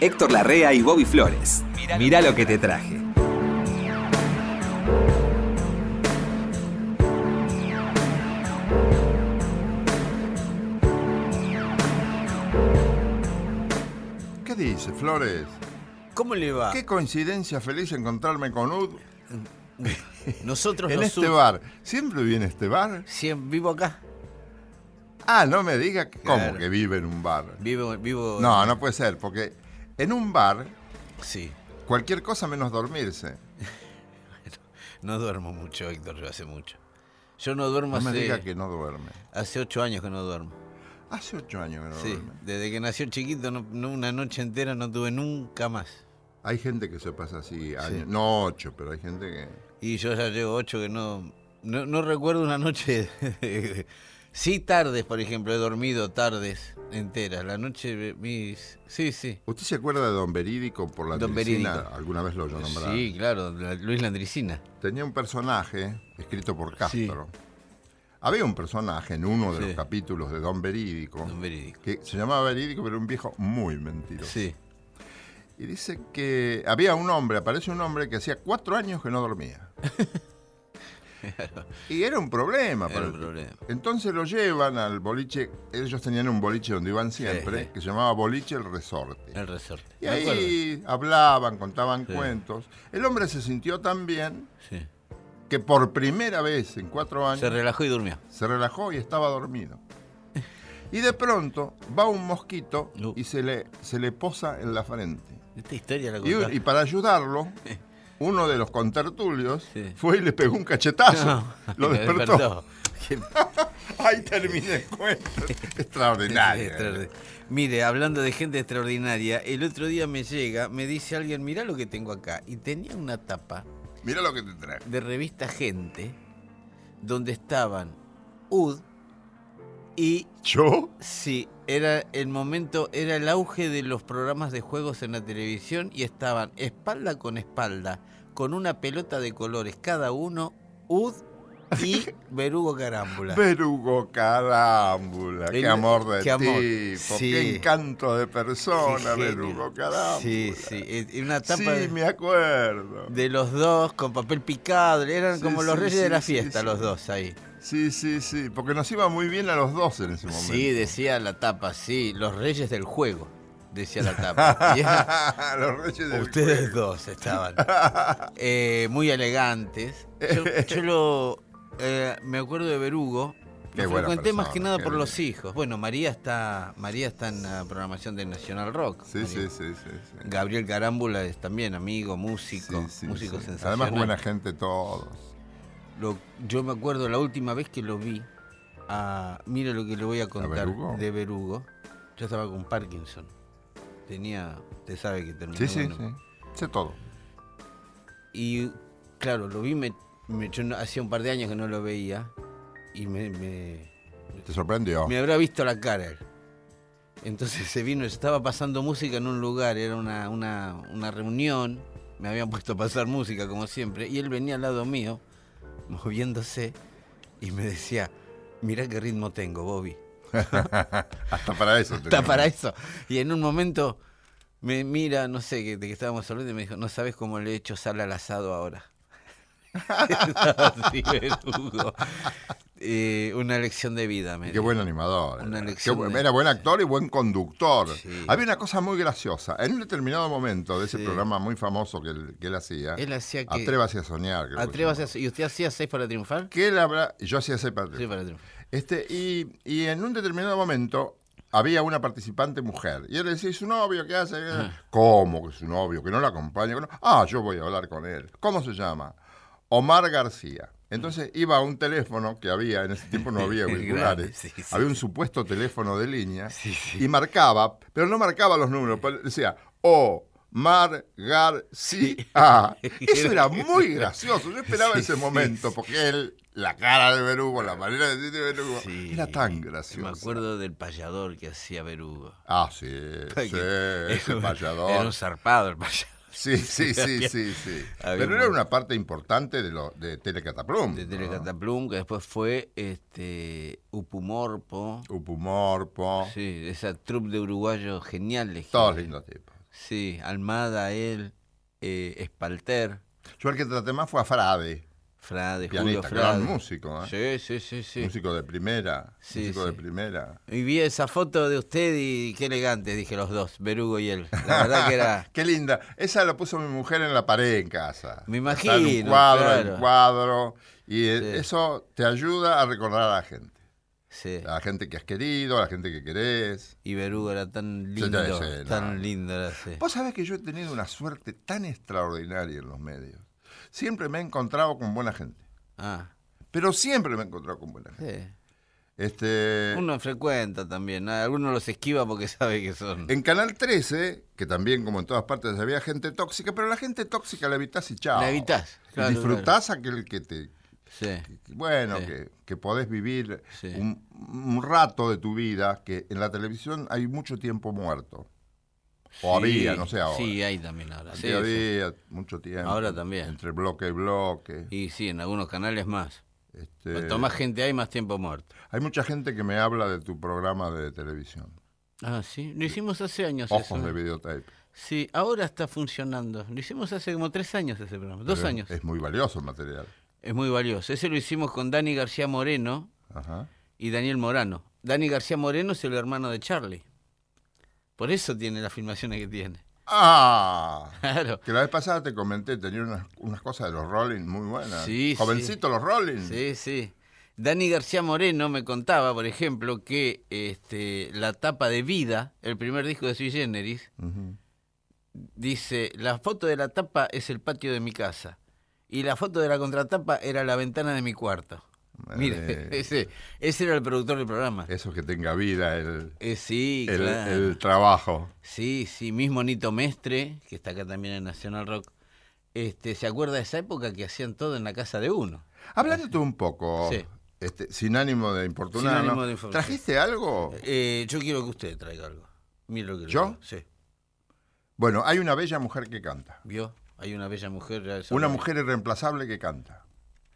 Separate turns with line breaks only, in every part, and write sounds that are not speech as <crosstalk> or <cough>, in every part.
Héctor Larrea y Bobby Flores. Mirá lo que te traje.
¿Qué dice, Flores?
¿Cómo le va?
Qué coincidencia feliz encontrarme con Ud <laughs>
Nosotros <laughs>
en este bar. ¿Siempre viene este bar?
Siem- vivo acá.
Ah, no me diga que- cómo
Claro.
que vive en un bar.
Vivo, vivo.
No, no puede ser, porque en un bar
Sí.
cualquier cosa menos dormirse. <laughs>
No duermo mucho, Héctor, yo hace mucho. Yo no duermo
No me
hace,
diga que no duerme.
hace ocho años que no duermo.
Hace ocho años que no
sí.
duerme.
Desde que nació chiquito, no, no- una noche entera no tuve nunca más.
Hay gente que se pasa así años. No ocho, pero hay gente que...
Y yo ya llevo ocho que no. No, no recuerdo una noche. <laughs> sí, tardes, por ejemplo. He dormido tardes enteras. La noche. Mis... Sí, sí.
¿Usted se acuerda de Don Verídico por la
Don
Andricina?
Verídico.
Alguna vez lo oyó nombrar.
Sí, claro. la- Luis Landricina.
Tenía un personaje escrito por
Sí.
Castro. Había un personaje en uno de
Sí.
los capítulos de Don Verídico
Don Verídico.
que se llamaba Verídico, pero era un viejo muy mentiroso.
Sí.
Y dice que había un hombre, aparece un hombre que hacía cuatro años que no dormía. <laughs> y era un problema.
Era
para
un problema.
Entonces lo llevan al boliche, ellos tenían un boliche donde iban siempre,
sí.
que se llamaba Boliche El Resorte.
El resorte.
Y
Me acuerdo.
ahí hablaban, contaban
Sí.
cuentos. El hombre se sintió tan bien que por primera vez en cuatro años
Se relajó y durmió.
se relajó y estaba dormido. <laughs> Y de pronto va un mosquito
No.
y se le, se le posa en la frente.
Esta historia la
Y, y para ayudarlo, uno de los contertulios
Sí.
fue y le pegó un cachetazo.
No,
Lo <laughs> despertó.
despertó. <laughs>
Ahí termina el cuento. Extraordinario.
Extraordinario. Mire, hablando de gente extraordinaria, el otro día me llega, me dice alguien, mirá lo que tengo acá. Y tenía una tapa
Mira lo que te traje.
de revista Gente, donde estaban UD y
¿Yo?
sí, era el momento, era el auge de los programas de juegos en la televisión y estaban espalda con espalda, con una pelota de colores cada uno, UD y <laughs> Berugo Carámbula.
Verugo Carámbula. Qué amor de
qué amor,
tipo.
sí.
Qué encanto de persona. Verugo Carámbula.
Sí, sí, una tapa
Sí,
de-
me acuerdo.
de los dos con papel picado, eran
Sí,
como los reyes de la fiesta los dos ahí.
Sí, sí, sí. Porque nos iba muy bien a los dos en ese momento.
Sí, decía la tapa, sí, los reyes del juego, decía la tapa. <laughs> Era-
los reyes del
ustedes
juego.
dos estaban <laughs> eh, muy elegantes. Yo, yo lo, eh, me acuerdo de Berugo. Lo frecuenté más que
persona,
nada por
bien.
los hijos. Bueno, María está, María está en la programación de National Rock.
Sí, sí, sí, sí. sí.
Gabriel Carámbula es también amigo, músico,
Sí, sí,
músico sensacional.
Además, buena gente todos.
Lo- yo me acuerdo la última vez que lo vi, a, mire lo que le voy a contar
Berugo?
de Berugo. Yo estaba con Parkinson. Tenía, usted sabe que terminó.
Sí, sí,
bueno.
sí. Sé todo.
Y claro, lo vi, me, me- yo no- hacía un par de años que no lo veía y me, me,
¿Te sorprendió?
me habrá visto la cara. Entonces se vino, estaba pasando música en un lugar, era una, una, una reunión, me habían puesto a pasar música como siempre, y él venía al lado mío, moviéndose, y me decía, mirá qué ritmo tengo, Bobby. <laughs>
Hasta para eso. Tenemos.
para eso. Y en un momento me mira, no sé, de que estábamos hablando, y me dijo, no sabes cómo le he hecho sal al asado ahora. <laughs> Eh, una lección de vida, me
Qué buen animador.
Una
era.
lección
Qué bu-
de-
Era buen actor y buen conductor.
Sí.
Había una cosa muy graciosa. En un determinado momento de ese
Sí.
programa muy famoso que él, que él hacía,
Él hacía que...
Atrévase a soñar.
Atrévase a-. ¿Y usted hacía seis para triunfar?
Que él habla, yo hacía.
Sí, para triunfar.
Este, y, y en un determinado momento había una participante mujer. Y él le decía, ¿y su novio qué hace? ¿Cómo que su novio? Que no la acompaña. Ah, yo voy a hablar con él. ¿Cómo se llama? Omar García. Entonces iba a un teléfono que había, en ese tiempo no había <laughs> auriculares,
sí, sí.
había un supuesto teléfono de línea
Sí,
y marcaba, pero no marcaba los números, decía Omar García. Eso era muy gracioso. Yo esperaba ese momento, porque él, la cara de Berugo, la manera de decir de Berugo,
Sí.
era tan gracioso.
Me acuerdo del payador que hacía Berugo.
Ah, sí, <laughs> sí, ese
Era
payador.
un zarpado el payador. <laughs>
Sí, sí, sí, sí, sí. Pero era una parte importante de, lo, de Telecataplum.
De
¿no?
Telecataplum, que después fue este Upumorpo.
Upumorpo,
Sí, esa troupe de uruguayos geniales.
todos lindos tipos.
Sí, Almada, él, eh, Espalter,
Yo el que traté más fue a Frade,
Frade, Julio
pianista,
Frade.
gran músico, ¿eh?
Sí, sí, sí, sí.
músico de primera,
Sí,
músico de primera.
Y vi esa foto de usted y qué elegante, dije los dos, Berugo y él. La verdad que era... <laughs>
Qué linda. Esa la puso mi mujer en la pared en casa.
Me
Está en un
imagino,
cuadro,
claro.
en cuadro. Y eh,
Sí.
eso te ayuda a recordar a la gente.
Sí.
A la gente que has querido, a la gente que querés.
Y Berugo era tan lindo, tan lindo era.
Vos sabés que yo he tenido una suerte tan extraordinaria en los medios. Siempre me he encontrado con buena gente.
Ah,
Pero siempre me he encontrado con buena gente.
sí.
Este,
Uno frecuenta también, ¿no? algunos los esquiva porque <laughs> sabe que son...
En Canal 13, que también como en todas partes había gente tóxica, pero la gente tóxica la evitás y chao.
La evitás, claro,
disfrutás aquel que te...
Sí.
Bueno,
Sí.
que, que podés vivir
Sí.
un, un rato de tu vida, que en la televisión hay mucho tiempo muerto. O
Sí,
había, no sé ahora.
Sí, hay también ahora. Sí, sí.
había mucho tiempo.
Ahora también.
Entre bloque y bloque.
Y sí, en algunos canales más.
Este,
Cuanto más gente hay, más tiempo muerto.
hay mucha gente que me habla de tu programa de televisión.
Ah, sí. Lo hicimos hace años
Ojos
eso.
de videotape.
Sí, ahora está funcionando. Lo hicimos hace como tres años ese programa. Dos
Pero
años.
Es muy valioso el material.
Es muy valioso. Ese lo hicimos con Dani García Moreno
Ajá.
y Daniel Morano. Dani García Moreno es el hermano de Charlie. Por eso tiene las filmaciones que tiene.
¡Ah! <laughs>
Claro.
Que la vez pasada te comenté, tenía unas, unas cosas de los Rolling muy buenas.
Sí,
Jovencito los Rolling.
Sí, sí. Dani García Moreno me contaba, por ejemplo, que este, la tapa de Vida, el primer disco de Sui Generis, dice, la foto de la tapa es el patio de mi casa y la foto de la contratapa era la ventana de mi cuarto. Mire,
Eh. <laughs>
ese, ese era el productor del programa.
Eso que tenga vida el,
Eh, sí,
el,
claro.
el trabajo.
Sí, sí, mismo Nito Mestre, que está acá también en Nacional Rock, este, se acuerda de esa época que hacían todo en la casa de uno.
Hablándote un poco,
Sí.
este, sin ánimo de importunar,
Sin ánimo
¿no?
de informar.
¿trajiste algo?
Eh, yo quiero que usted traiga algo. Mire lo que
¿Yo?
Sí.
Bueno, hay una bella mujer que canta.
¿Vio? Hay una bella mujer.
Una mujer irreemplazable que canta.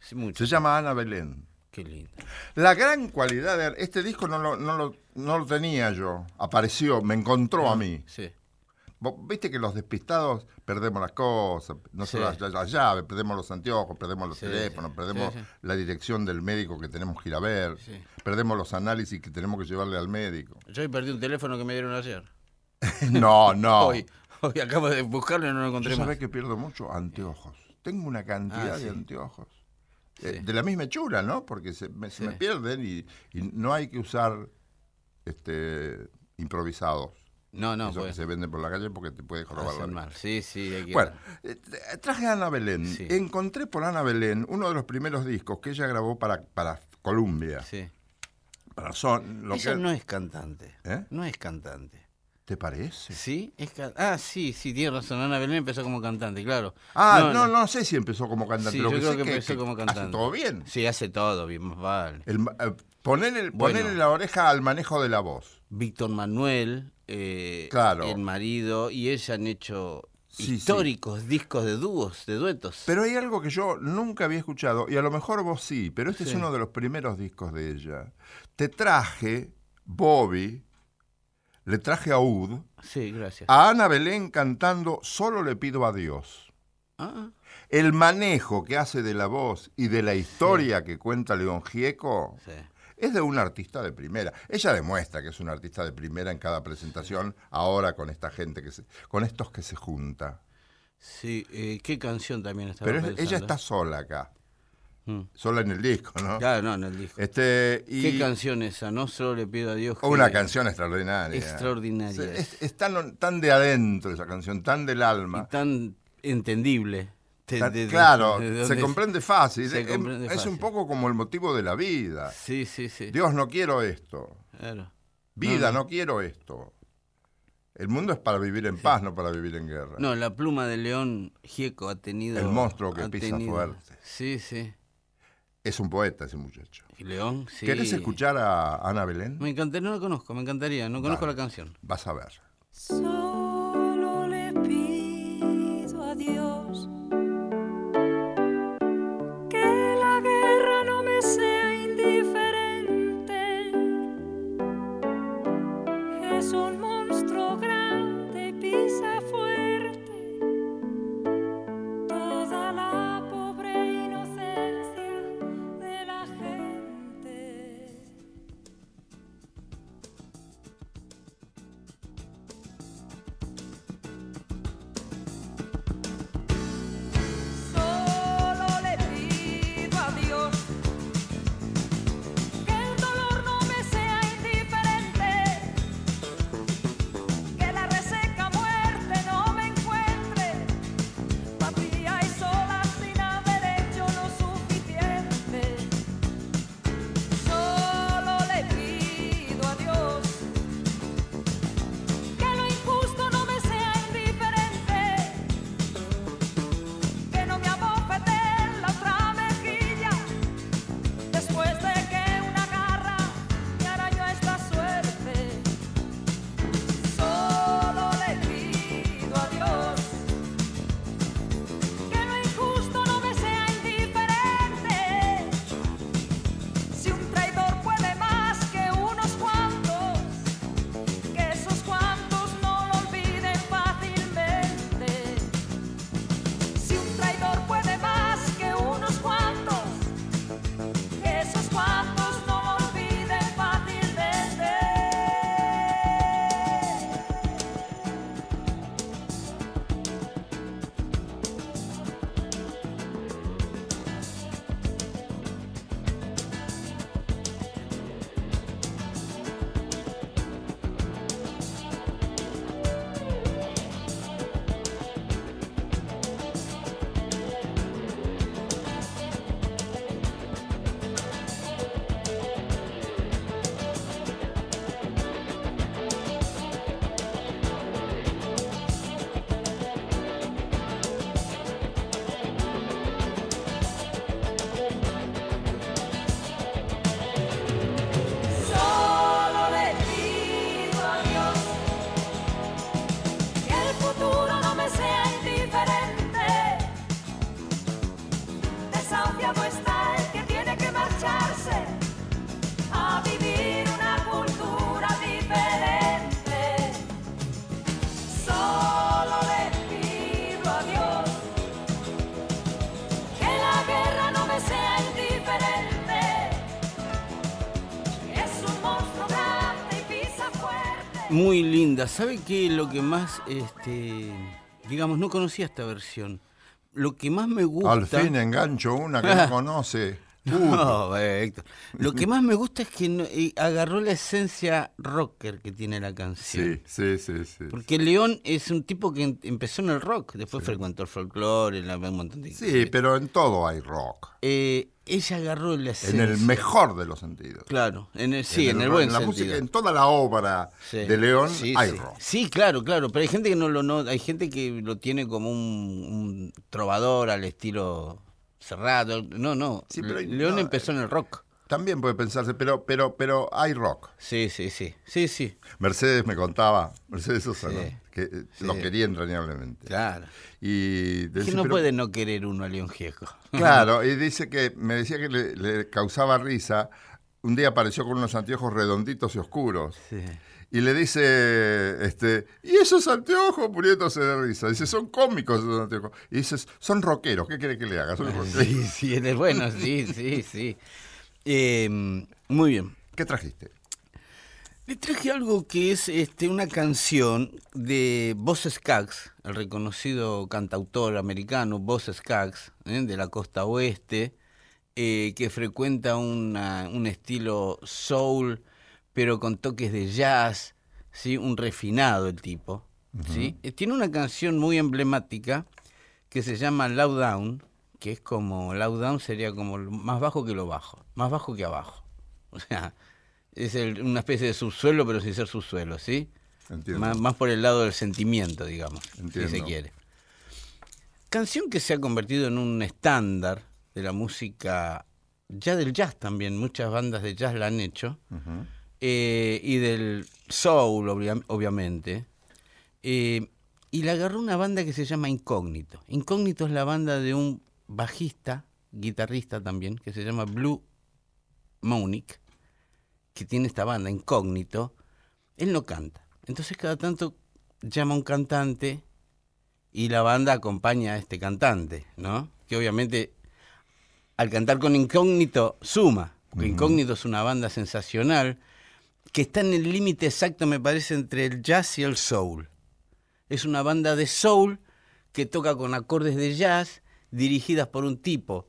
Sí, mucho.
Se llama Ana Belén.
Qué lindo.
La gran cualidad de este disco no lo, no lo, no lo tenía yo. Apareció, me encontró a mí.
Sí.
Vos Viste que los despistados perdemos las cosas, no
Sí.
solo las, las llaves, perdemos los anteojos, perdemos los
Sí,
teléfonos, perdemos la dirección del médico que tenemos que ir a ver, perdemos los análisis que tenemos que llevarle al médico.
Yo hoy perdí un teléfono que me dieron ayer. <laughs>
No, no.
Hoy, hoy acabo de buscarlo y no lo
Yo
encontré más.
sabés que pierdo mucho anteojos. Tengo una cantidad
Ah,
de anteojos. Eh, de la misma hechura, ¿no? Porque se me, se me pierden y, y no hay que usar este improvisados.
No, no,
que
pues.
se venden por la calle porque te puede robar la
mal. Sí, sí, hay que.
Bueno, eh, traje a Ana Belén.
Sí.
Encontré por Ana Belén uno de los primeros discos que ella grabó para, para Columbia.
Sí.
Para Son. Lo
Ella
que,
no es cantante.
¿Eh?
No es cantante.
¿Te parece?
¿Sí? Es ah, sí, sí, tiene razón. Ana Belén empezó como cantante, claro.
Ah, no, no, sé si empezó como cantante,
Sí,
pero
yo
que
creo
sé
que
que,
empezó
que
como
hace
cantante.
todo bien.
Sí, hace todo bien, más vale.
El, eh, ponerle,
Bueno.
ponerle la oreja al manejo de la voz.
Víctor Manuel, eh,
Claro.
el marido, y ella han hecho
Sí, sí.
históricos discos de dúos, de duetos.
Pero hay algo que yo nunca había escuchado, y a lo mejor vos sí, pero este es uno de los primeros discos de ella. Te traje, Bobby, le traje a Ud,
sí, gracias.
a Ana Belén cantando Solo le pido a Dios.
Ah,
El manejo que hace de la voz y de la historia que cuenta León Gieco
sí.
es de un artista de primera. Ella demuestra que es un artista de primera en cada presentación, ahora con esta gente que se, con estos que se junta.
Sí, eh, ¿qué canción también estaba
Pero
pensando?
ella está sola acá,
Mm.
sola en el disco, ¿no?
Claro, no, en el disco.
Este, y
¿Qué canción esa? No solo le pido a Dios que...
una canción extraordinaria.
Extraordinaria.
Es, es tan, tan de adentro esa canción, tan del
Y
alma.
tan entendible. De-
Tan-
de- de-
claro,
de
se comprende fácil.
se
Es-
comprende
es un poco como el motivo de la vida.
Sí, sí, sí.
Dios, no quiero esto.
Claro.
Vida,
No,
no, quiero esto. El mundo es para vivir en paz, no para vivir en guerra.
No, la pluma de León Gieco ha tenido...
El monstruo que pisa fuerte.
Sí, sí.
Es un poeta ese muchacho.
Y León, sí.
¿Querés escuchar a Ana Belén?
Me encantaría, no la conozco, me encantaría, no conozco
Dale.
la canción.
Vas a ver.
Muy linda. ¿Sabe qué? Lo que más, este, digamos, no conocía esta versión. Lo que más me gusta.
Al fin engancho una que <laughs> no conoce.
No, <laughs> Héctor. Lo que más me gusta es que no- eh, agarró la esencia rocker que tiene la canción.
Sí, sí, sí, sí.
Porque León es un tipo que em- empezó en el rock, después frecuentó el folclore, la- un montón de
Sí, pero en todo hay rock.
Eh, ella agarró la
En el mejor de los sentidos.
Claro, en el, sí, en el, buen
la
sentido.
música, en toda la obra
Sí.
de León
Sí,
hay
sí.
rock.
Sí, claro, claro. Pero hay gente que no lo no, hay gente que lo tiene como un, un trovador al estilo cerrado. No, no. León
no,
empezó en el rock.
También puede pensarse, pero, pero, pero hay rock.
Sí, sí, sí. Sí, sí.
Mercedes me contaba, Mercedes Sosa,
Sí,
¿no? que eh,
sí.
lo quería entrañablemente.
Claro.
Y
Que no
pero-
puede no querer uno a León Gieco. <laughs>
Claro, y dice que me decía que le, le causaba risa. Un día apareció con unos anteojos redonditos y oscuros.
Sí.
Y le dice, este, ¿y esos anteojos muriéndose de risa? Dice, son cómicos esos anteojos. Y dices, son rockeros, ¿qué quiere que le haga? Son. <laughs>
Sí, sí, bueno, sí, sí, sí. Eh, muy bien.
¿Qué trajiste?
Le traje algo que es este, una canción de Boss Skaggs, el reconocido cantautor americano Boss Skaggs, ¿eh? de la costa oeste, eh, que frecuenta una- un estilo soul, pero con toques de jazz, ¿sí? un refinado el tipo. ¿sí? Eh, Tiene una canción muy emblemática que se llama Loud Down, que es como, Loud Down sería como más bajo que lo bajo, más bajo que abajo. O sea, es el- una especie de subsuelo, pero sin ser subsuelo, ¿sí?
Entiendo.
Más, más por el lado del sentimiento, digamos, si
Entiendo.
se quiere. Canción que se ha convertido en un estándar de la música, ya del jazz también, muchas bandas de jazz la han hecho, eh, y del soul, obvia- obviamente. Eh, y la agarró una banda que se llama Incógnito. Incógnito es la banda de un bajista, guitarrista también, que se llama Blue Monic, que tiene esta banda, Incógnito. Él no canta. Entonces cada tanto llama a un cantante y la banda acompaña a este cantante, ¿no? Que obviamente al cantar con Incógnito suma. Porque Incógnito es una banda sensacional que está en el límite exacto, me parece, entre el jazz y el soul. Es una banda de soul que toca con acordes de jazz dirigidas por un tipo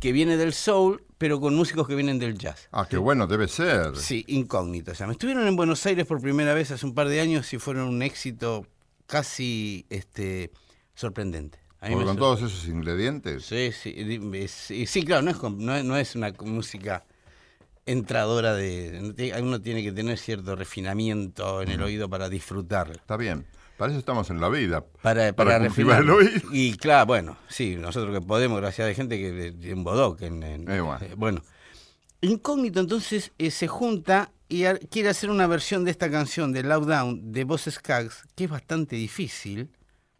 que viene del soul, pero con músicos que vienen del jazz.
Ah, qué bueno debe ser.
Sí, incógnito. O sea, me estuvieron en Buenos Aires por primera vez hace un par de años y fueron un éxito casi este, sorprendente. A mí
Porque
me
con todos esos ingredientes.
Sí, sí, sí, sí, claro, no es, no, no es una música entradora de... Uno tiene que tener cierto refinamiento en el oído para disfrutarla.
Está bien. Para eso estamos en la vida.
Para,
Para
para. Y claro, bueno, sí, nosotros que podemos, gracias a gente que un bodoque. En, en-
Eh, bueno.
eh, bueno. Incógnito entonces eh, se junta y quiere hacer una versión de esta canción de Down de Boss Skaggs, que es bastante difícil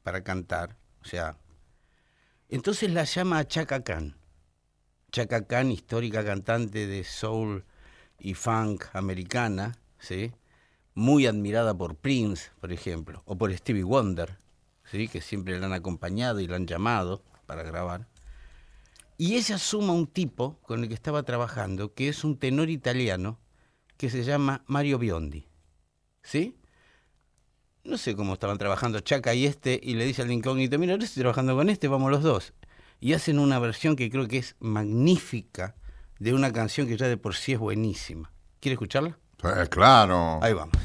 para cantar. O sea, entonces la llama a Chaka Khan. Chaka Khan, histórica cantante de soul y funk americana, ¿sí? Muy admirada por Prince, por ejemplo, o por Stevie Wonder, ¿sí? que siempre la han acompañado y la han llamado para grabar. Y ella suma un tipo con el que estaba trabajando, que es un tenor italiano, que se llama Mario Biondi. ¿Sí? No sé cómo estaban trabajando Chaca y este, y le dice al incógnito, mira, ahora estoy trabajando con este, vamos los dos. Y hacen una versión que creo que es magnífica de una canción que ya de por sí es buenísima. ¿Quiere escucharla?
Eh, claro.
Ahí vamos.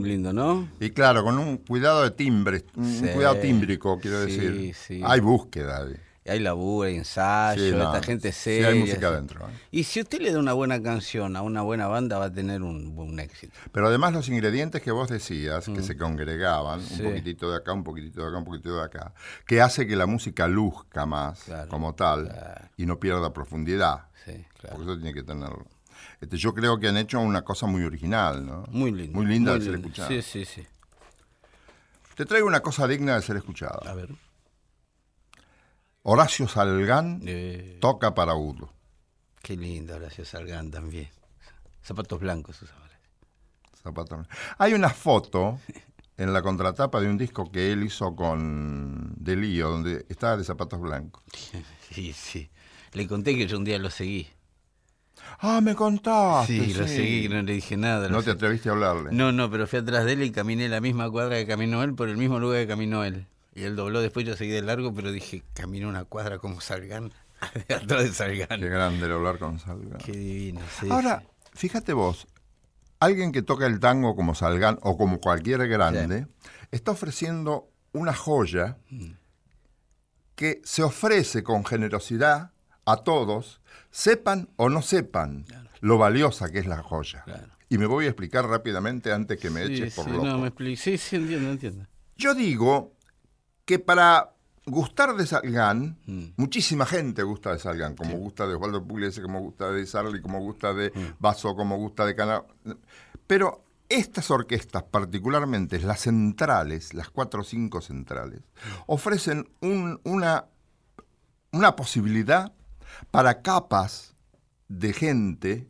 Muy lindo, ¿no?
Y claro, con un cuidado de timbre, un
Sí.
cuidado tímbrico, quiero
Sí,
decir.
sí.
Hay búsqueda.
hay laburo, hay ensayo,
no,
esta gente
sí
seria.
hay música adentro, ¿eh?
Y si usted le da una buena canción a una buena banda, va a tener un éxito.
Pero además los ingredientes que vos decías, que se congregaban,
Mm.
Un poquitito de acá, un poquitito de acá, un poquitito de acá, que hace que la música luzca más
Claro,
como tal
claro.
y no pierda profundidad.
Sí, claro.
Porque eso tiene que tenerlo. Este, yo creo que han hecho una cosa muy original, ¿no?
Muy lindo.
Muy linda de ser
lindo.
escuchada.
Sí, sí, sí.
Te traigo una cosa digna de ser escuchada.
A ver.
Horacio Salgán
Eh,
toca para Udo.
qué lindo, Horacio Salgán también. Zapatos blancos usaba.
Zapato. Hay una foto en la contratapa de un disco que él hizo con Delío, donde estaba de zapatos blancos. <laughs>
Sí, sí. Le conté que yo un día lo seguí.
Ah, me contaste.
sí, lo seguí, no le dije nada.
No te
seguí.
atreviste a hablarle.
No, no, pero fui atrás de él y caminé la misma cuadra que caminó él por el mismo lugar que caminó él. Y él dobló después, yo seguí de largo, pero dije, caminé una cuadra como Salgán, <laughs> atrás de
Qué
Salgán.
grande el hablar con Salgán.
Qué divino, sí.
Ahora, fíjate vos, alguien que toca el tango como Salgán o como cualquier grande, está ofreciendo una joya
Mm.
que se ofrece con generosidad a todos, sepan o no sepan lo valiosa que es la joya.
Claro.
Y me voy a explicar rápidamente antes que me
sí,
eches por
sí,
loco.
no, me. Sí, sí, entiendo, entiendo.
Yo digo que para gustar de Salgán,
Mm.
muchísima gente gusta de Salgán, como gusta de Osvaldo Pugliese, como gusta de Sarli, como gusta de
Mm.
Basso, como gusta de Cana. Pero estas orquestas, particularmente las centrales, las cuatro o cinco centrales, ofrecen un- una, una posibilidad para capas de gente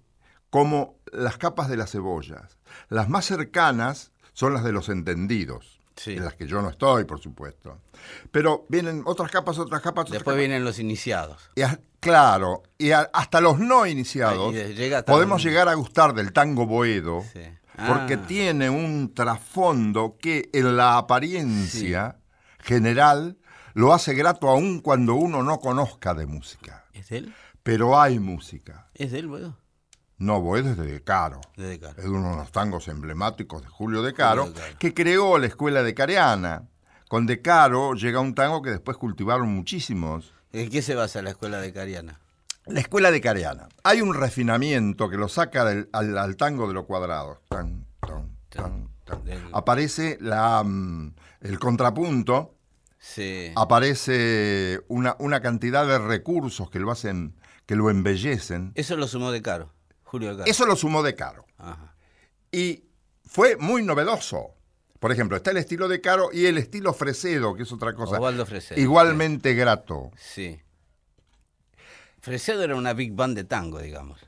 como las capas de las cebollas. Las más cercanas son las de los entendidos,
Sí.
en las que yo no estoy, por supuesto. Pero vienen otras capas, otras capas, otras
Después
capas.
vienen los iniciados.
Y a- claro, y a- hasta los no iniciados
llega
podemos llegar a gustar del tango boedo
Sí.
porque
Ah.
tiene un trasfondo que en la apariencia general lo hace grato aún cuando uno no conozca de música.
¿Es él?
Pero hay música.
¿Es de él, Boedo?
No, Boedo es de Caro.
De Caro.
Es uno de los tangos emblemáticos de Julio de Caro,
Julio de Caro.
que creó la escuela de Careana. Con De Caro llega un tango que después cultivaron muchísimos.
¿En qué se basa la escuela de Cariana?
La escuela de Careana. Hay un refinamiento que lo saca del- al, al tango de los cuadrados. Tan, tan, tan, Aparece la, mm, el contrapunto,
Sí.
aparece una, una cantidad de recursos que lo hacen, que lo embellecen.
Eso lo sumó de Caro. Julio de Caro.
Eso lo sumó de Caro.
Ajá.
Y fue muy novedoso. Por ejemplo, está el estilo de Caro y el estilo Fresedo, que es otra cosa.
Osvaldo Fresedo,
Igualmente grato.
Sí. Fresedo era una big band de tango, digamos.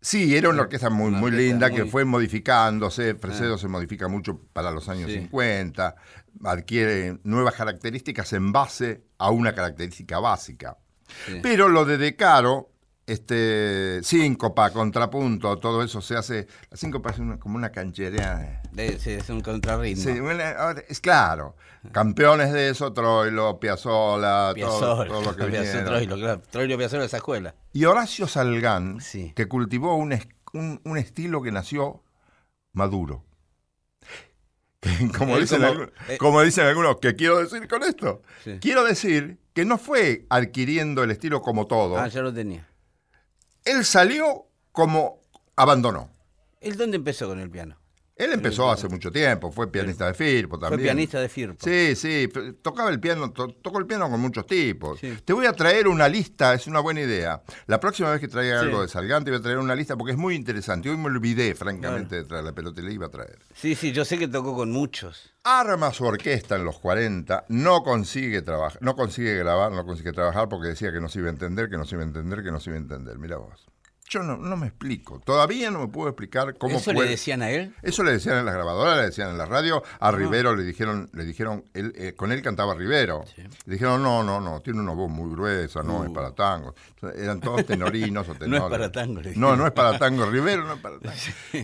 Sí, era una orquesta muy,
Una
muy
orquesta
linda que fue modificándose. Fresedo se modifica mucho para los años
Sí.
50, adquiere nuevas características en base a una característica básica.
Sí.
Pero lo de De Caro, este, síncopa, contrapunto, todo eso se hace. La síncopa es una- como una cancherea.
De- sí, es un contrarritmo.
Sí, una- es claro. Campeones de eso, Troilo, Piazzolla, todo, todo lo que vinieron.
Troilo, claro. Troilo Piazzolla de esa escuela.
Y Horacio Salgán,
Sí.
que cultivó un- un estilo que nació maduro. <laughs> Como, dicen
como-
algunos,
eh.
como dicen algunos, ¿qué quiero decir con esto?
Sí.
Quiero decir que no fue adquiriendo el estilo como todo.
Ah, ya lo tenía.
Él salió como abandonó.
¿Él dónde empezó con el piano?
Él empezó hace mucho tiempo, fue pianista de Firpo también.
Fue pianista de Firpo.
Sí, sí, tocaba el piano, to- tocó el piano con muchos tipos.
Sí.
Te voy a traer una lista, es una buena idea. La próxima vez que traiga
Sí.
algo de Salgán, te voy a traer una lista porque es muy interesante. Hoy me olvidé, francamente, de traerla, pero te la iba a traer.
Sí, sí, yo sé que tocó con muchos.
Arma su orquesta en los 40, no consigue trabajar, no consigue grabar, no consigue trabajar porque decía que no se iba a entender, que no se iba a entender, que no se iba a entender. Mira vos. Yo no, no me explico. Todavía no me puedo explicar cómo
¿Eso
puede-
le decían a él?
eso le decían en las grabadoras, le decían en la radio. A Rivero le dijeron, le dijeron, él, eh, con él cantaba Rivero. Le dijeron, no, no, no, tiene una voz muy gruesa, no es para tango. Entonces, Eran todos tenorinos o <laughs> tenores.
Uh. para tango, le
No, no es para tango, Rivero no es para <laughs> tango.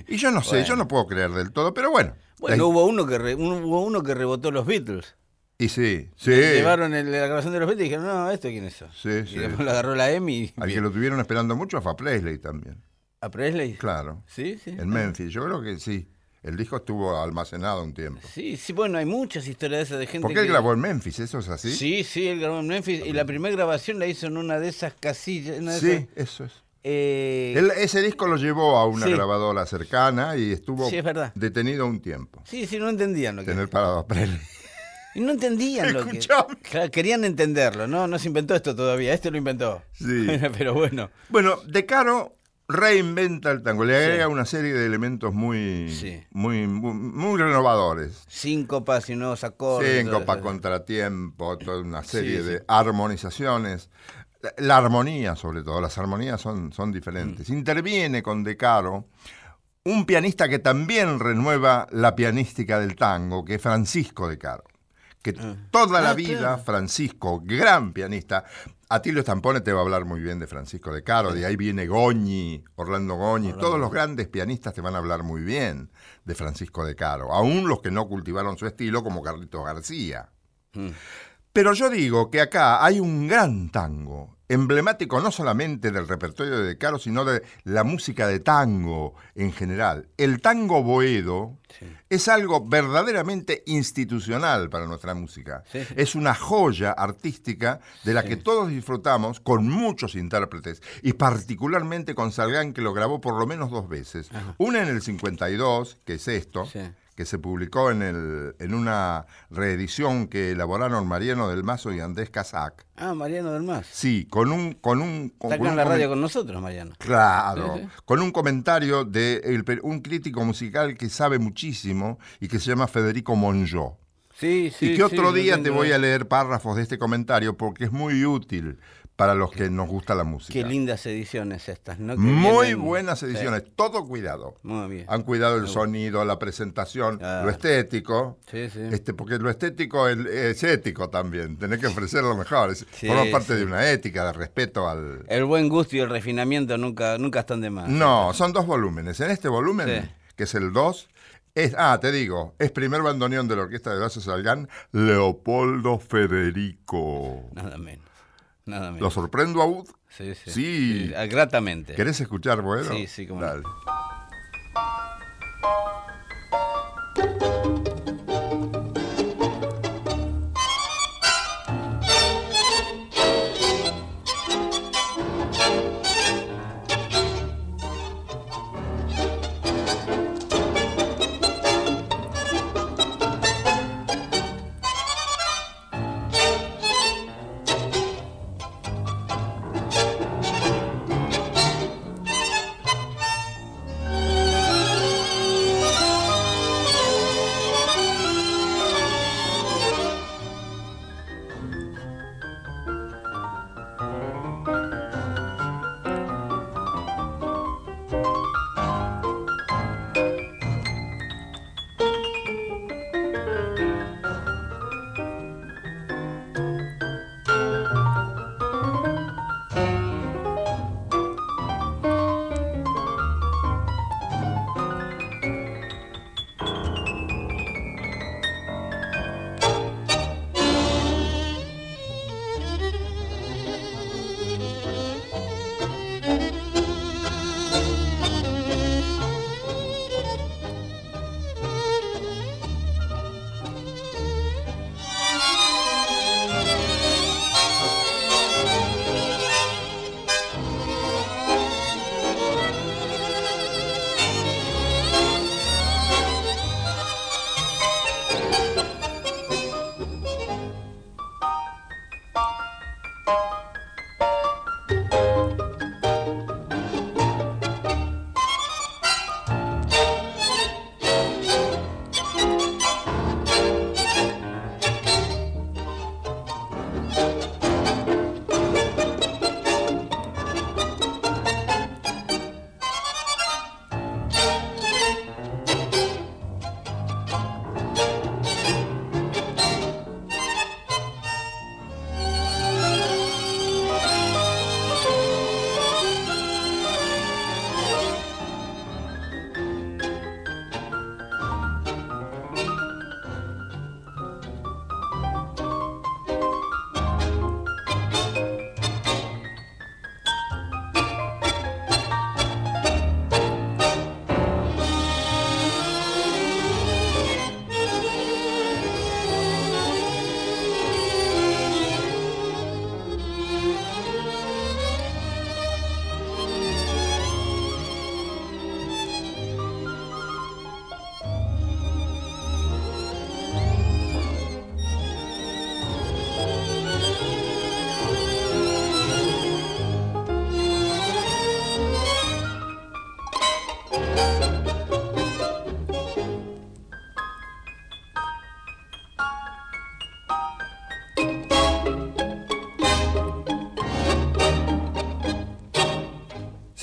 Y yo no sé, yo no puedo creer del todo, pero bueno.
Bueno, hubo uno que re- hubo uno que rebotó los Beatles.
Y sí, sí.
Llevaron el- la grabación de los Beatles y dijeron, no, ¿esto quién es eso?
Sí,
y
sí.
después lo agarró la EMI
Al que lo tuvieron esperando mucho fue a Presley también.
a Presley.
Claro.
Sí, sí.
En Memphis, yo creo que sí. El disco estuvo almacenado un tiempo.
Sí, sí, bueno, hay muchas historias de esas de gente
Porque él
que-
grabó en Memphis, ¿eso es así?
Sí, sí, él grabó en Memphis y la primera grabación la hizo en una de esas casillas. una de
Sí,
esas,
eso es.
eh,
Él- ese disco lo llevó a una
Sí.
grabadora cercana y estuvo
Sí, es
detenido un tiempo.
Sí, sí, no entendían lo que
Tener parado a Presley.
Y no entendían lo que. Claro, querían entenderlo, ¿no? No se inventó esto todavía, este lo inventó.
Sí. <laughs>
Pero bueno.
Bueno, De Caro reinventa el tango, le
Sí.
agrega una serie de elementos muy,
Sí.
muy, muy, muy renovadores.
Síncopas y nuevos acordes.
Síncopa,
todo eso.
contratiempo, toda una serie
sí.
de armonizaciones. La, la armonía, sobre todo, las armonías son, son diferentes.
Mm.
Interviene con De Caro un pianista que también renueva la pianística del tango, que es Francisco De Caro. Que toda la
Ah,
vida,
claro.
Francisco, gran pianista, Atilio Stampone te va a hablar muy bien de Francisco De Caro, de ahí viene Goñi, Orlando Goñi, todos los grandes pianistas te van a hablar muy bien de Francisco De Caro, aún los que no cultivaron su estilo como Carlitos García.
Mm.
Pero yo digo que acá hay un gran tango, emblemático no solamente del repertorio de Caro, sino de la música de tango en general. El tango boedo es algo verdaderamente institucional para nuestra música.
Sí.
Es una joya artística de la que todos disfrutamos con muchos intérpretes y particularmente con Salgán que lo grabó por lo menos dos veces. Una en el 52, que es esto. Que se publicó en, el, en una reedición que elaboraron Mariano del Mazo y Andrés Casac.
Ah, Mariano del Mas.
Sí, con un... Con un con
Está acá
un
en la radio con nosotros, Mariano.
Claro,
Sí, sí.
con un comentario de el un crítico musical que sabe muchísimo y que se llama Federico Monjó.
Sí, sí.
y que otro día te voy a leer párrafos de este comentario porque es muy útil para los que nos gusta la música.
Qué lindas ediciones estas, ¿no? Que
Muy
vienen-
buenas
Sí,
ediciones, todo cuidado.
Muy bien.
Han cuidado el sonido, la presentación, lo estético.
Sí, sí.
Este, porque lo estético es, es ético también. Tenés que ofrecer lo mejor. Es-
Sí,
forma parte de una ética, de respeto al.
El buen gusto y el refinamiento nunca, nunca están de más.
No, son dos volúmenes. En este volumen, que es el 2, es, ah, te digo, es primer bandoneón de la Orquesta de Horacio Salgán, Leopoldo Federico.
Nada menos. Nada menos.
¿Lo sorprendo aún?
Sí, sí.
Sí.
ah, Gratamente.
¿Querés escuchar, bueno?
Sí, sí, cómo no.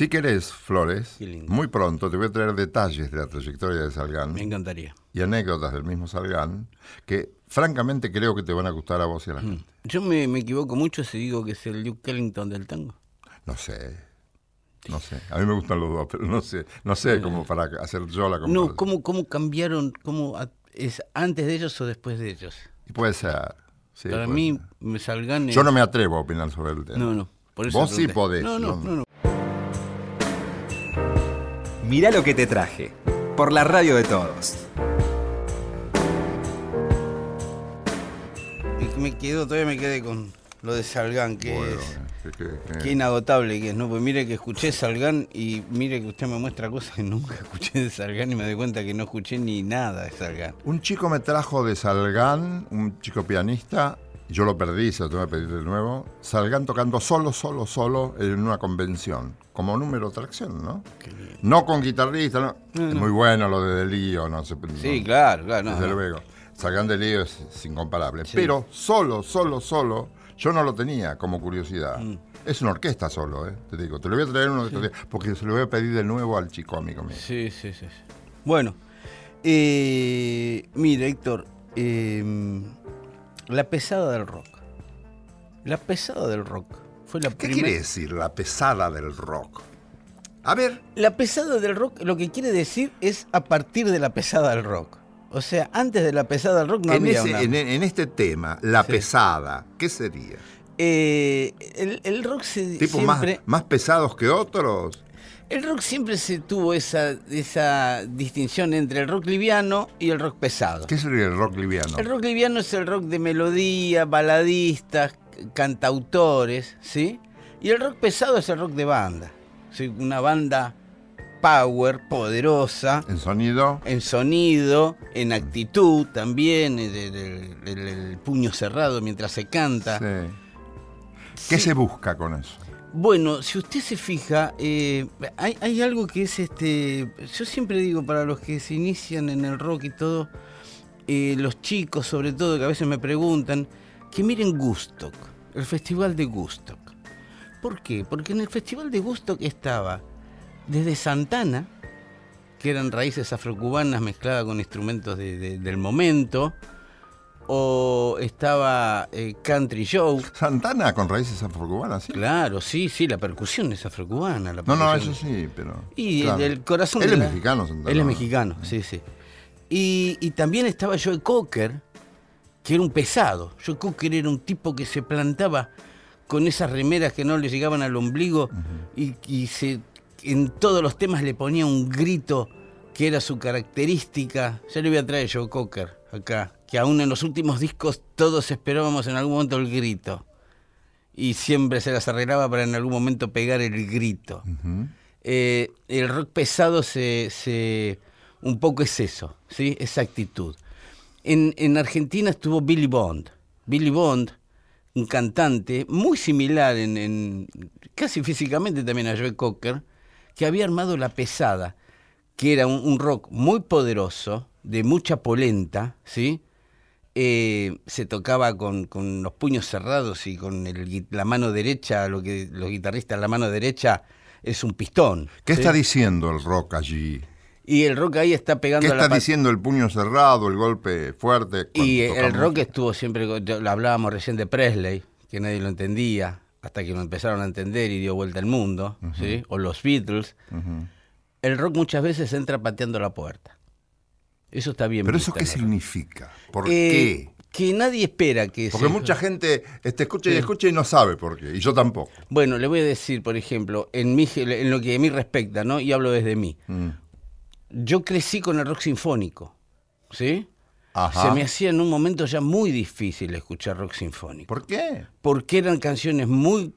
Si querés, Flores, muy pronto te voy a traer detalles de la trayectoria de Salgán
Me encantaría.
y anécdotas del mismo Salgán que francamente creo que te van a gustar a vos y a la gente.
Yo me, me equivoco mucho si digo que es el Duke Ellington del tango.
No sé. No sé. A mí me gustan los dos, pero no sé. No sé cómo para hacer yo la comparación.
No, ¿cómo, cómo cambiaron? ¿Cómo a- es antes de ellos o después de ellos?
Y puede ser. sí,
Para
puede
mí,
ser.
me salgan.
Yo no me atrevo a opinar sobre el tema.
No, no. Por eso
Vos sí podés,
No, no. no.
no.
Mirá lo que te traje. Por la radio de todos.
Y me quedo, todavía me quedé con lo de Salgán, que
Bueno,
es.
que- que- que-
Qué inagotable que es, ¿no? Pues mire que escuché Salgán y mire que usted me muestra cosas que <laughs> nunca escuché de Salgán y me doy cuenta que no escuché ni nada de Salgán.
Un chico me trajo de Salgán, un chico pianista, yo lo perdí, se lo tengo que pedir de nuevo. Salgán tocando solo, solo, solo en una convención, como número de tracción, ¿no? No con guitarrista, no. Es muy bueno lo de Delío, no sé.
Sí, claro, claro.
Desde luego. Salgán de Lío es, es incomparable. Pero solo, solo, solo, yo no lo tenía como curiosidad.
Mm.
Es una orquesta solo, ¿eh? Te digo. Te lo voy a traer uno de estos días, porque se lo voy a pedir de nuevo al chico amigo mío.
Sí, sí. sí. Bueno, eh, mira, Héctor, eh, la pesada del rock. La pesada del rock fue la
¿Qué quiere decir la pesada del rock? A ver,
La pesada del rock lo que quiere decir es a partir de la pesada del rock. O sea, antes de la pesada del rock no
en,
había
ese-
una-
en- en este tema, la
Sí.
pesada, ¿qué sería?
Eh, el, el rock se
¿Tipo más,
siempre...
más pesados que otros?
El rock siempre se tuvo esa, esa distinción entre el rock liviano y el rock pesado.
¿Qué sería el rock liviano?
El rock liviano es el rock de melodía, baladistas, cantautores, ¿sí? Y el rock pesado es el rock de banda. ¿sí? Una banda power, poderosa,
En sonido,
en sonido, en actitud también, el, el- el- el puño cerrado mientras se canta.
sí. ¿Qué
Sí.
se busca con eso?
Bueno, si usted se fija, eh, hay, algo que es este. Yo siempre digo para los que se inician en el rock y todo, eh, los chicos sobre todo, que a veces me preguntan, que miren Gustock, el festival de Gustock. ¿Por qué? Porque en el festival de Gustock estaba desde Santana, que eran raíces afrocubanas mezcladas con instrumentos de- de- del momento, o estaba eh, Country Joe.
Santana con raíces afrocubanas, ¿sí?
Claro, sí, sí, la percusión es afrocubana. la
No, no,
percusión.
eso sí, pero...
Y
claro.
del corazón
Él
de
es
la-
mexicano, Santana.
Él es mexicano, sí, sí. Y, y también estaba Joe Cocker, que era un pesado. Joe Cocker era un tipo que se plantaba con esas remeras que no le llegaban al ombligo y, y se, en todos los temas le ponía un grito que era su característica. Ya le voy a traer Joe Cocker acá, que aún en los últimos discos todos esperábamos en algún momento el grito. Y siempre se las arreglaba para en algún momento pegar el grito. Eh, el rock pesado se, se- un poco es eso, ¿sí? Esa actitud. En, en Argentina estuvo Billy Bond. Billy Bond, un cantante muy similar en, en- casi físicamente también a Joe Cocker, que había armado La Pesada, que era un, un rock muy poderoso, de mucha polenta, ¿sí? Eh, se tocaba con, con los puños cerrados y con el la mano derecha, lo que los guitarristas, la mano derecha es un pistón.
¿Qué
¿sí?
está diciendo el rock allí?
Y el rock ahí está
¿Qué
pegando la
está diciendo el puño cerrado, el golpe fuerte?
Y el rock estuvo siempre, lo hablábamos recién de Presley, que nadie lo entendía, hasta que lo empezaron a entender y dio vuelta al mundo, ¿sí? O los Beatles. El rock muchas veces entra pateando la puerta. Eso está bien.
¿Pero eso qué significa? ¿Por
Eh,
qué?
Que nadie espera que
Porque
se-
mucha gente este, escucha y escucha y no sabe por qué. Y yo tampoco.
Bueno, le voy a decir, por ejemplo, en, mi, en lo que a mí respecta, ¿no? Y hablo desde mí.
Mm.
Yo crecí con el rock sinfónico, ¿sí?
Ajá.
Se me hacía en un momento ya muy difícil escuchar rock sinfónico.
¿Por qué?
Porque eran canciones muy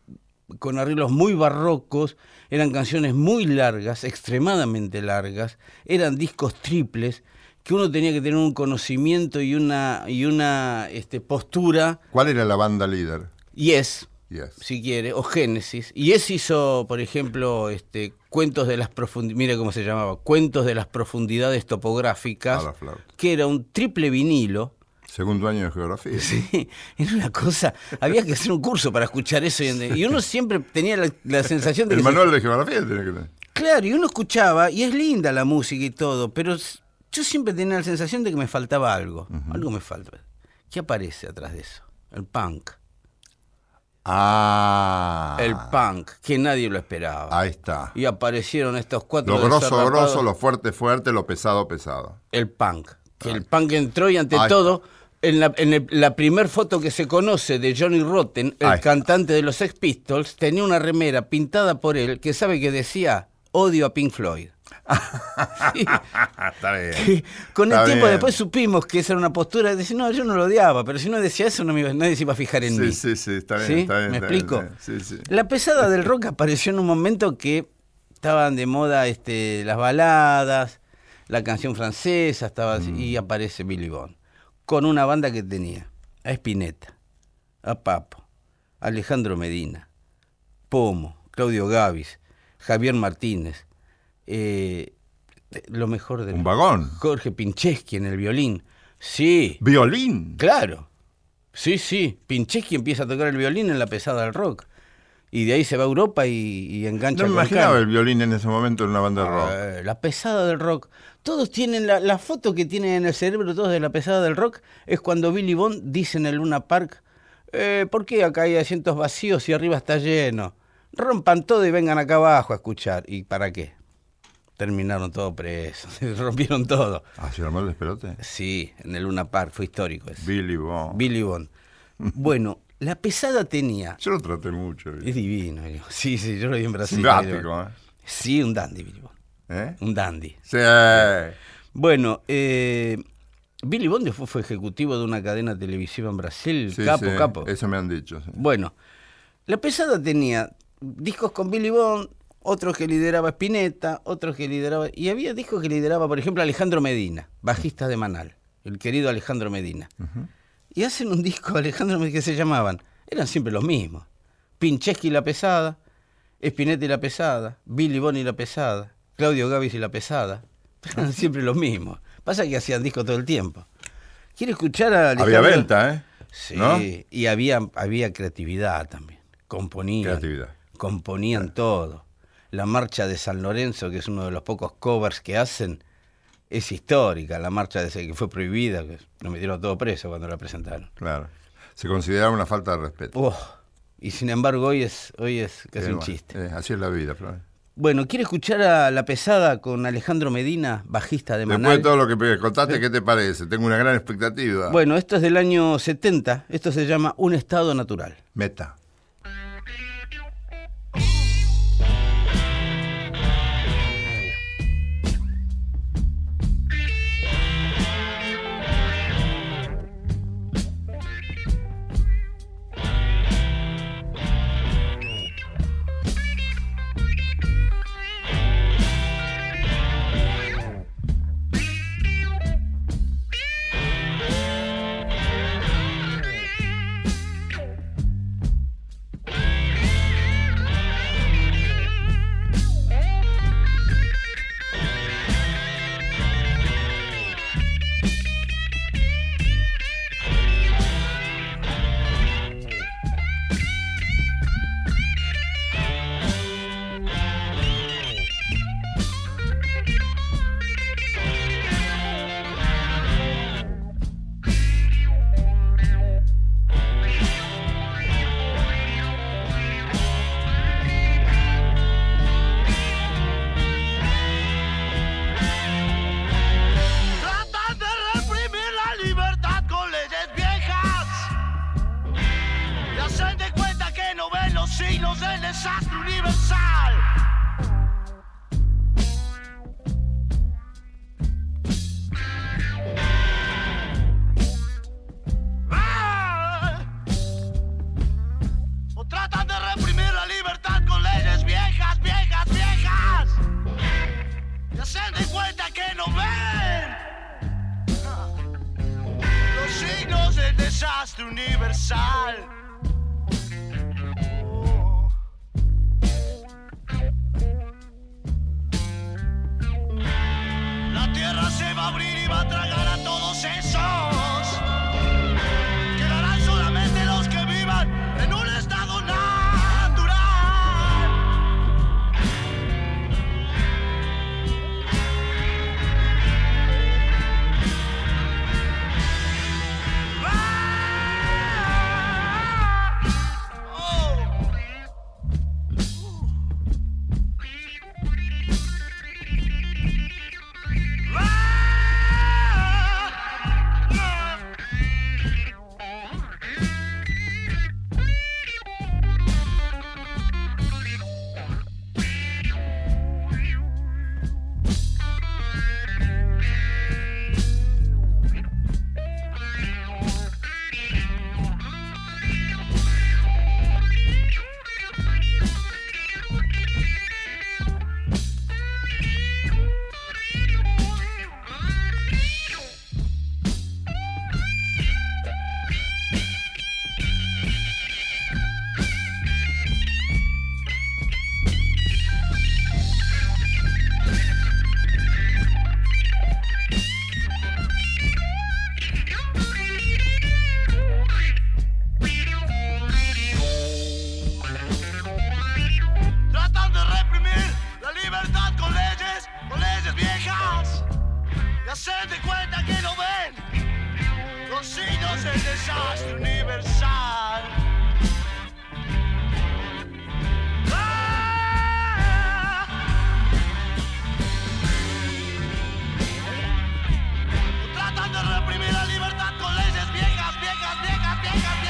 con arreglos muy barrocos, eran canciones muy largas, extremadamente largas, eran discos triples que uno tenía que tener un conocimiento y una y una este, postura
¿Cuál era la banda líder?
yes
Yes.
si quiere, o Génesis. Y es hizo, por ejemplo, este, cuentos de las profundidades, mire cómo se llamaba, cuentos de las profundidades topográficas, que era un triple vinilo,
Segundo año de geografía.
Sí, era una cosa. Había que hacer un curso para escuchar eso. Y, uno siempre tenía la, la sensación de
El
que. se-
manual de geografía tiene que tener.
Claro, y uno escuchaba, y es linda la música y todo, pero yo siempre tenía la sensación de que me faltaba algo. Algo me falta. ¿Qué aparece atrás de eso? El punk.
Ah.
El punk, que nadie lo esperaba.
Ahí está.
Y aparecieron estos cuatro
Lo grosso, grosso, lo fuerte, fuerte, lo pesado, pesado.
El punk. Que el punk entró y ante
Ahí
todo, en la, en el- la primer foto que se conoce de Johnny Rotten, el
Ahí está.
cantante de los Sex Pistols, tenía una remera pintada por él que sabe que decía odio a Pink Floyd. <laughs> Sí.
Está bien.
Que Con el tiempo
bien.
después supimos que esa era una postura de decir, no, yo no lo odiaba, pero si no decía eso no me iba- nadie se iba a fijar en
Sí,
mí.
sí, sí, está bien,
¿Sí?
está bien,
¿Me
está
explico? La pesada del rock apareció en un momento que estaban de moda este, las baladas, la canción francesa, estaba
Mm.
y aparece Billy Bond, con una banda que tenía a Spinetta, a Papo, Alejandro Medina, Pomo, Claudio Gavis, Javier Martínez, eh, lo mejor de
Un vagón.
Jorge Pincheski en el violín. Sí,
Violín.
Claro. Sí, sí. Pincheski empieza a tocar el violín en la pesada del rock. Y de ahí se va a Europa y, y engancha
No me imaginaba el violín en ese momento en una banda de rock.
Eh, la pesada del rock. Todos tienen la, la foto que tienen en el cerebro todos de la pesada del rock es cuando Billy Bond dice en el Luna Park, eh, ¿por qué acá hay asientos vacíos y arriba está lleno? Rompan todo y vengan acá abajo a escuchar. ¿Y para qué? Terminaron todos presos, <laughs> rompieron todo.
Ah, ¿se armó el despelote?
Sí, en el Luna Park, fue histórico eso.
Billy Bond.
Billy Bond. <laughs> Bueno, la pesada tenía.
Yo lo traté mucho.
Es divino. Sí, sí, yo lo vi en Brasil.
Simpático. ¿eh?
Sí, un dandy, Billy Bond.
¿Eh?
Un dandy.
Sí.
Bueno, eh, Billy Bond después fue ejecutivo de una cadena televisiva en Brasil.
Sí,
capo,
sí,
capo.
Eso me han dicho.
Bueno, la pesada tenía discos con Billy Bond, otros que lideraba Spinetta, otros que lideraba. Y había discos que lideraba, por ejemplo, Alejandro Medina, bajista de Manal, el querido Alejandro Medina. Y hacen un disco, <laughs> Alejandro Medina, que se llamaban, eran siempre los mismos. Pincheski y la pesada, Spinetta y la pesada, Billy Bond y la pesada, Claudio Gavis y la pesada. <laughs> Eran siempre los mismos. Pasa que hacían discos todo el tiempo. ¿Quiere escuchar a
Había
Alejandro?
venta, ¿eh?
Sí,
¿No?
y había, había creatividad también. Componían.
Creatividad.
Componían todo. La marcha de San Lorenzo, que es uno de los pocos covers que hacen, es histórica. La marcha de ese que fue prohibida, que lo metieron todo preso cuando la presentaron.
Claro. Se consideraba una falta de respeto.
Oh, y sin embargo hoy es, hoy es casi
Eh,
un
bueno,
chiste.
eh, así es la vida, Flor.
Bueno, ¿quiere escuchar a La Pesada con Alejandro Medina, bajista de
Después
Manal?
de todo lo que me contaste, ¿qué te parece? Tengo una gran expectativa.
Bueno, esto es del año 70. Esto se llama Un Estado Natural.
Meta.
Bye.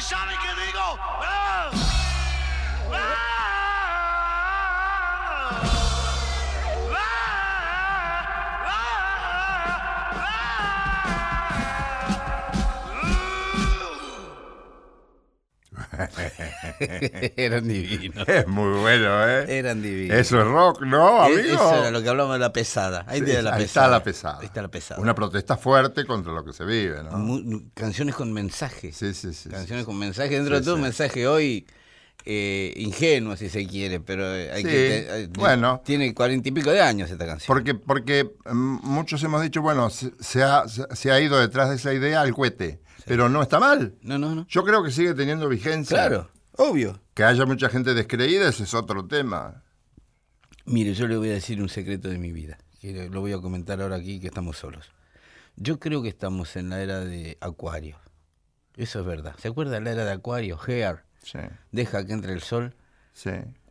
¿Y saben qué digo? ¡Ah! <laughs>
Eran divinos.
Es muy bueno, ¿eh?
Eran divinos.
Eso es rock, ¿no,
E-
amigo?
Eso era lo que hablábamos de la pesada. Ahí,
Sí,
la
ahí
pesada.
está la pesada.
Ahí está la pesada.
Una protesta fuerte contra lo que se vive, ¿no?
Canciones con mensaje.
Sí, sí, sí.
canciones
sí.
con mensaje. Dentro
Sí,
de todo, un mensaje hoy eh, ingenuo, si se quiere, pero eh, hay
Sí,
que. eh,
bueno.
Tiene cuarenta y pico de años esta canción.
Porque, porque mm, muchos hemos dicho, bueno, se, se ha, se- se ha ido detrás de esa idea al cohete, pero no está mal.
No, no, no.
Yo creo que sigue teniendo vigencia.
Claro, obvio.
Que haya mucha gente descreída, ese es otro tema.
Mire, yo le voy a decir un secreto de mi vida, que lo voy a comentar ahora aquí que estamos solos. Yo creo que estamos en la era de Acuario. Eso es verdad. ¿Se acuerda de la era de Acuario? Hair,
Sí,
deja que entre el sol.
sí.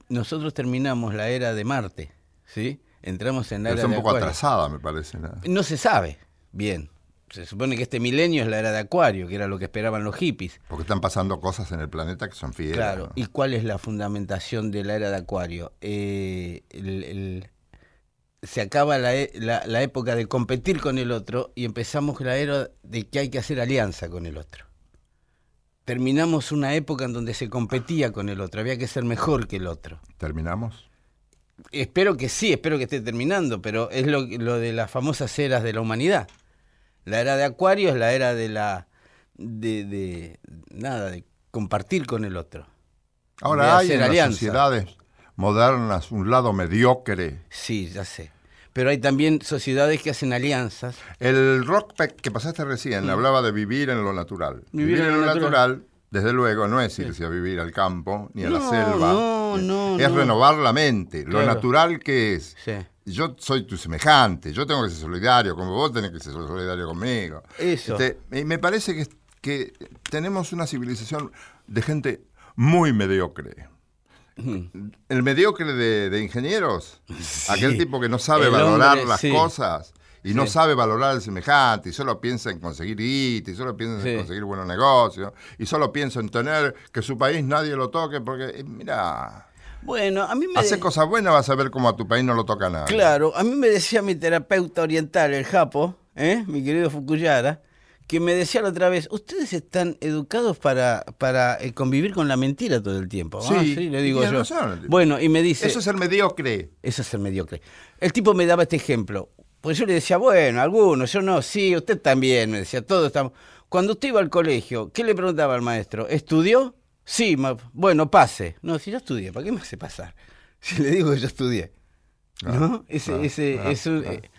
Nosotros terminamos la era de Marte, ¿sí? Entramos en la
Pero
era
está un poco
Acuario.
atrasada, me parece. ¿no?
No se sabe bien. Se supone que este milenio es la era de Acuario, que era lo que esperaban los hippies.
Porque están pasando cosas en el planeta que son fieles.
Claro.
¿no?
¿Y cuál es la fundamentación de la era de Acuario? Eh, el- el- se acaba la, e- la- la época de competir con el otro y empezamos la era de que hay que hacer alianza con el otro. Terminamos una época en donde se competía con el otro, había que ser mejor que el otro.
¿Terminamos?
Espero que sí, espero que esté terminando, pero es lo, lo de las famosas eras de la humanidad. La era de Acuario es la era de la de, de- nada, de compartir con el otro.
Ahora hay en las sociedades modernas un lado mediocre.
Sí, ya sé. Pero hay también sociedades que hacen alianzas.
El rock que pasaste recién hablaba de vivir en lo natural.
Mm. Vivir en lo natural.
desde luego, no es irse a vivir al campo ni a la selva.
no, no,
Es
no.
renovar la mente. Lo
Claro.
natural que es.
Sí.
Yo soy tu semejante, yo tengo que ser solidario, como vos tenés que ser solidario conmigo.
Eso.
Este, y me parece que, que tenemos una civilización de gente muy mediocre. El mediocre de, de ingenieros, aquel tipo que no sabe
El
valorar
hombre,
las
sí.
cosas y no sabe valorar al semejante y solo piensa en conseguir guita y solo piensa en conseguir buenos negocios y solo piensa en tener que su país nadie lo toque porque, eh, mira,
Bueno, a mí me...
hace cosas buenas vas a ver cómo a tu país no lo toca nadie.
Claro, a mí me decía mi terapeuta oriental, el Japo, ¿eh? mi querido Fukuyara, que me decía la otra vez, ustedes están educados para, para eh, convivir con la mentira todo el tiempo.
Sí,
Ah, sí, le digo yo.
razón.
Bueno, y me dice...
Eso es el mediocre.
Eso es el mediocre. El tipo me daba este ejemplo. Pues yo le decía, bueno, algunos, yo no, sí, usted también, me decía, todos estamos. Cuando usted iba al colegio, ¿qué le preguntaba al maestro? ¿Estudió? Sí, ma- bueno, pase. No, si yo estudié, ¿para qué me hace pasar? <laughs> Si le digo que yo estudié. ¿No? Ese,
ah,
ese,
ah,
es, un-
ah,
eh,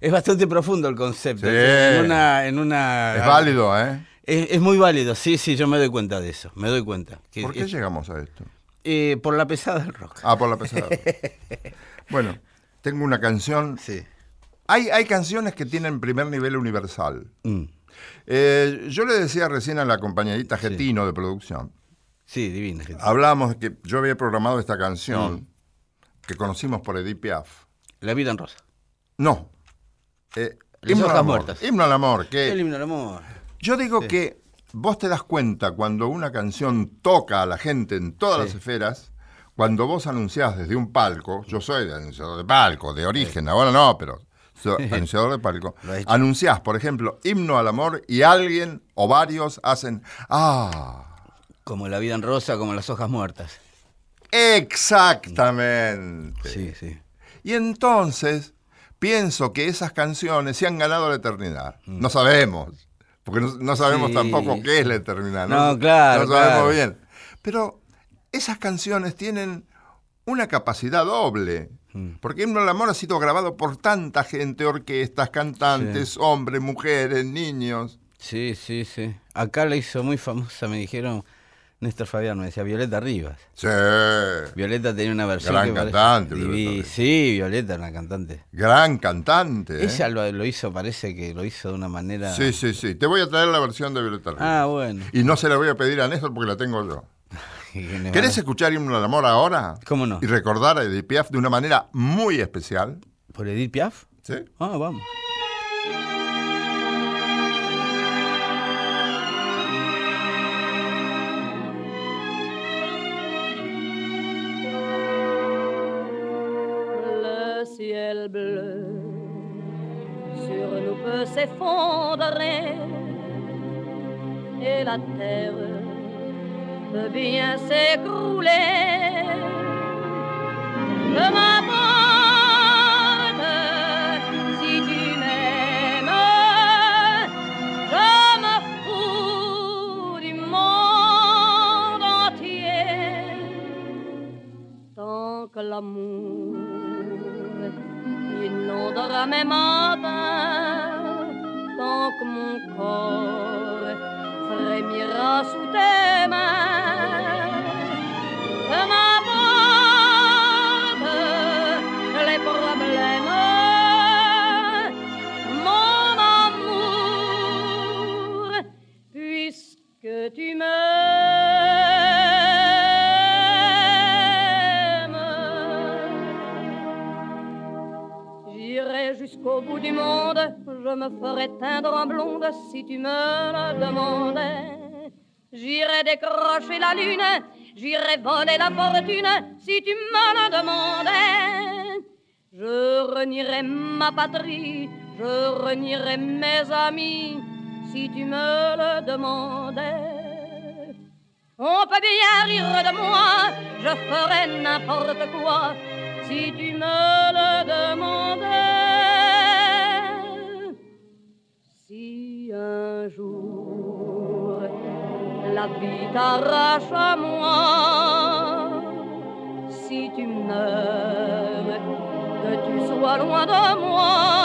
es bastante profundo el concepto.
Sí.
En una, en una,
Es válido, ¿eh?
Es, es muy válido, sí, sí, yo me doy cuenta de eso. Me doy cuenta. Que
¿Por qué
es-
llegamos a esto?
eh, por la pesada del rock.
Ah, por la pesada. <laughs> bueno, tengo una canción.
Sí.
Hay, hay canciones que tienen primer nivel universal.
Mm.
Eh, yo le decía recién a la compañerita Getino de producción,
Sí, divina. gente.
hablábamos de que yo había programado esta
Mm.
canción que conocimos por Edith Piaf.
La vida en rosa.
No. Eh, Himno al amor.
muertas.
Himno al amor,
El himno al amor.
yo digo que vos te das cuenta cuando una canción toca a la gente en todas las esferas, cuando vos anunciás desde un palco, yo soy anunciador de palco, de origen, ahora no, pero soy <laughs> anunciador de palco, anunciás, por ejemplo, himno al amor y alguien o varios hacen, ah,
Como la vida en rosa, como las hojas muertas.
exactamente.
Sí, sí.
Y entonces pienso que esas canciones se han ganado la eternidad. No sabemos, porque no, no sabemos
Mm. Sí.
tampoco qué es la eternidad.
No, claro,
No sabemos
claro.
bien. Pero esas canciones tienen una capacidad doble.
Mm.
Porque Himno al Amor ha sido grabado por tanta gente, orquestas, cantantes, hombres, mujeres, niños.
Sí, sí, sí. Acá la hizo muy famosa, me dijeron, Néstor Fabián, me decía Violeta Rivas.
Sí,
Violeta tenía una versión
Gran
que parece
cantante,
divi-
Violeta.
Sí, Violeta, una cantante.
gran cantante. ¿eh?
Ella lo, lo hizo, parece que lo hizo de una manera...
Sí, sí, sí. Te voy a traer la versión de Violeta Rivas.
Ah, bueno.
Y no se la voy a pedir a Néstor porque la tengo yo. <laughs>
¿Querés
¿Querés escuchar Himno al Amor ahora?
¿Cómo no?
Y recordar a Edith Piaf de una manera muy especial.
¿Por Edith Piaf?
¿Sí?
Ah, vamos.
Et la terre peut bien s'écrouler. Peu m'importe si tu m'aimes, je me fous du monde entier tant que l'amour inondera mes matins, tant mon corps frémira sous tes mains. Que m'importe les problèmes, mon amour, puisque tu m'aimes. J'irai jusqu'au bout du monde, je me ferai teindre en blonde si tu me le demandais. J'irai décrocher la lune, j'irai voler la fortune si tu me le demandais. Je renierai ma patrie, je renierai mes amis si tu me le demandais. On peut bien rire de moi, je ferai n'importe quoi si tu me le demandais. La vie t'arrache à moi, si tu meurs, que tu sois loin de moi.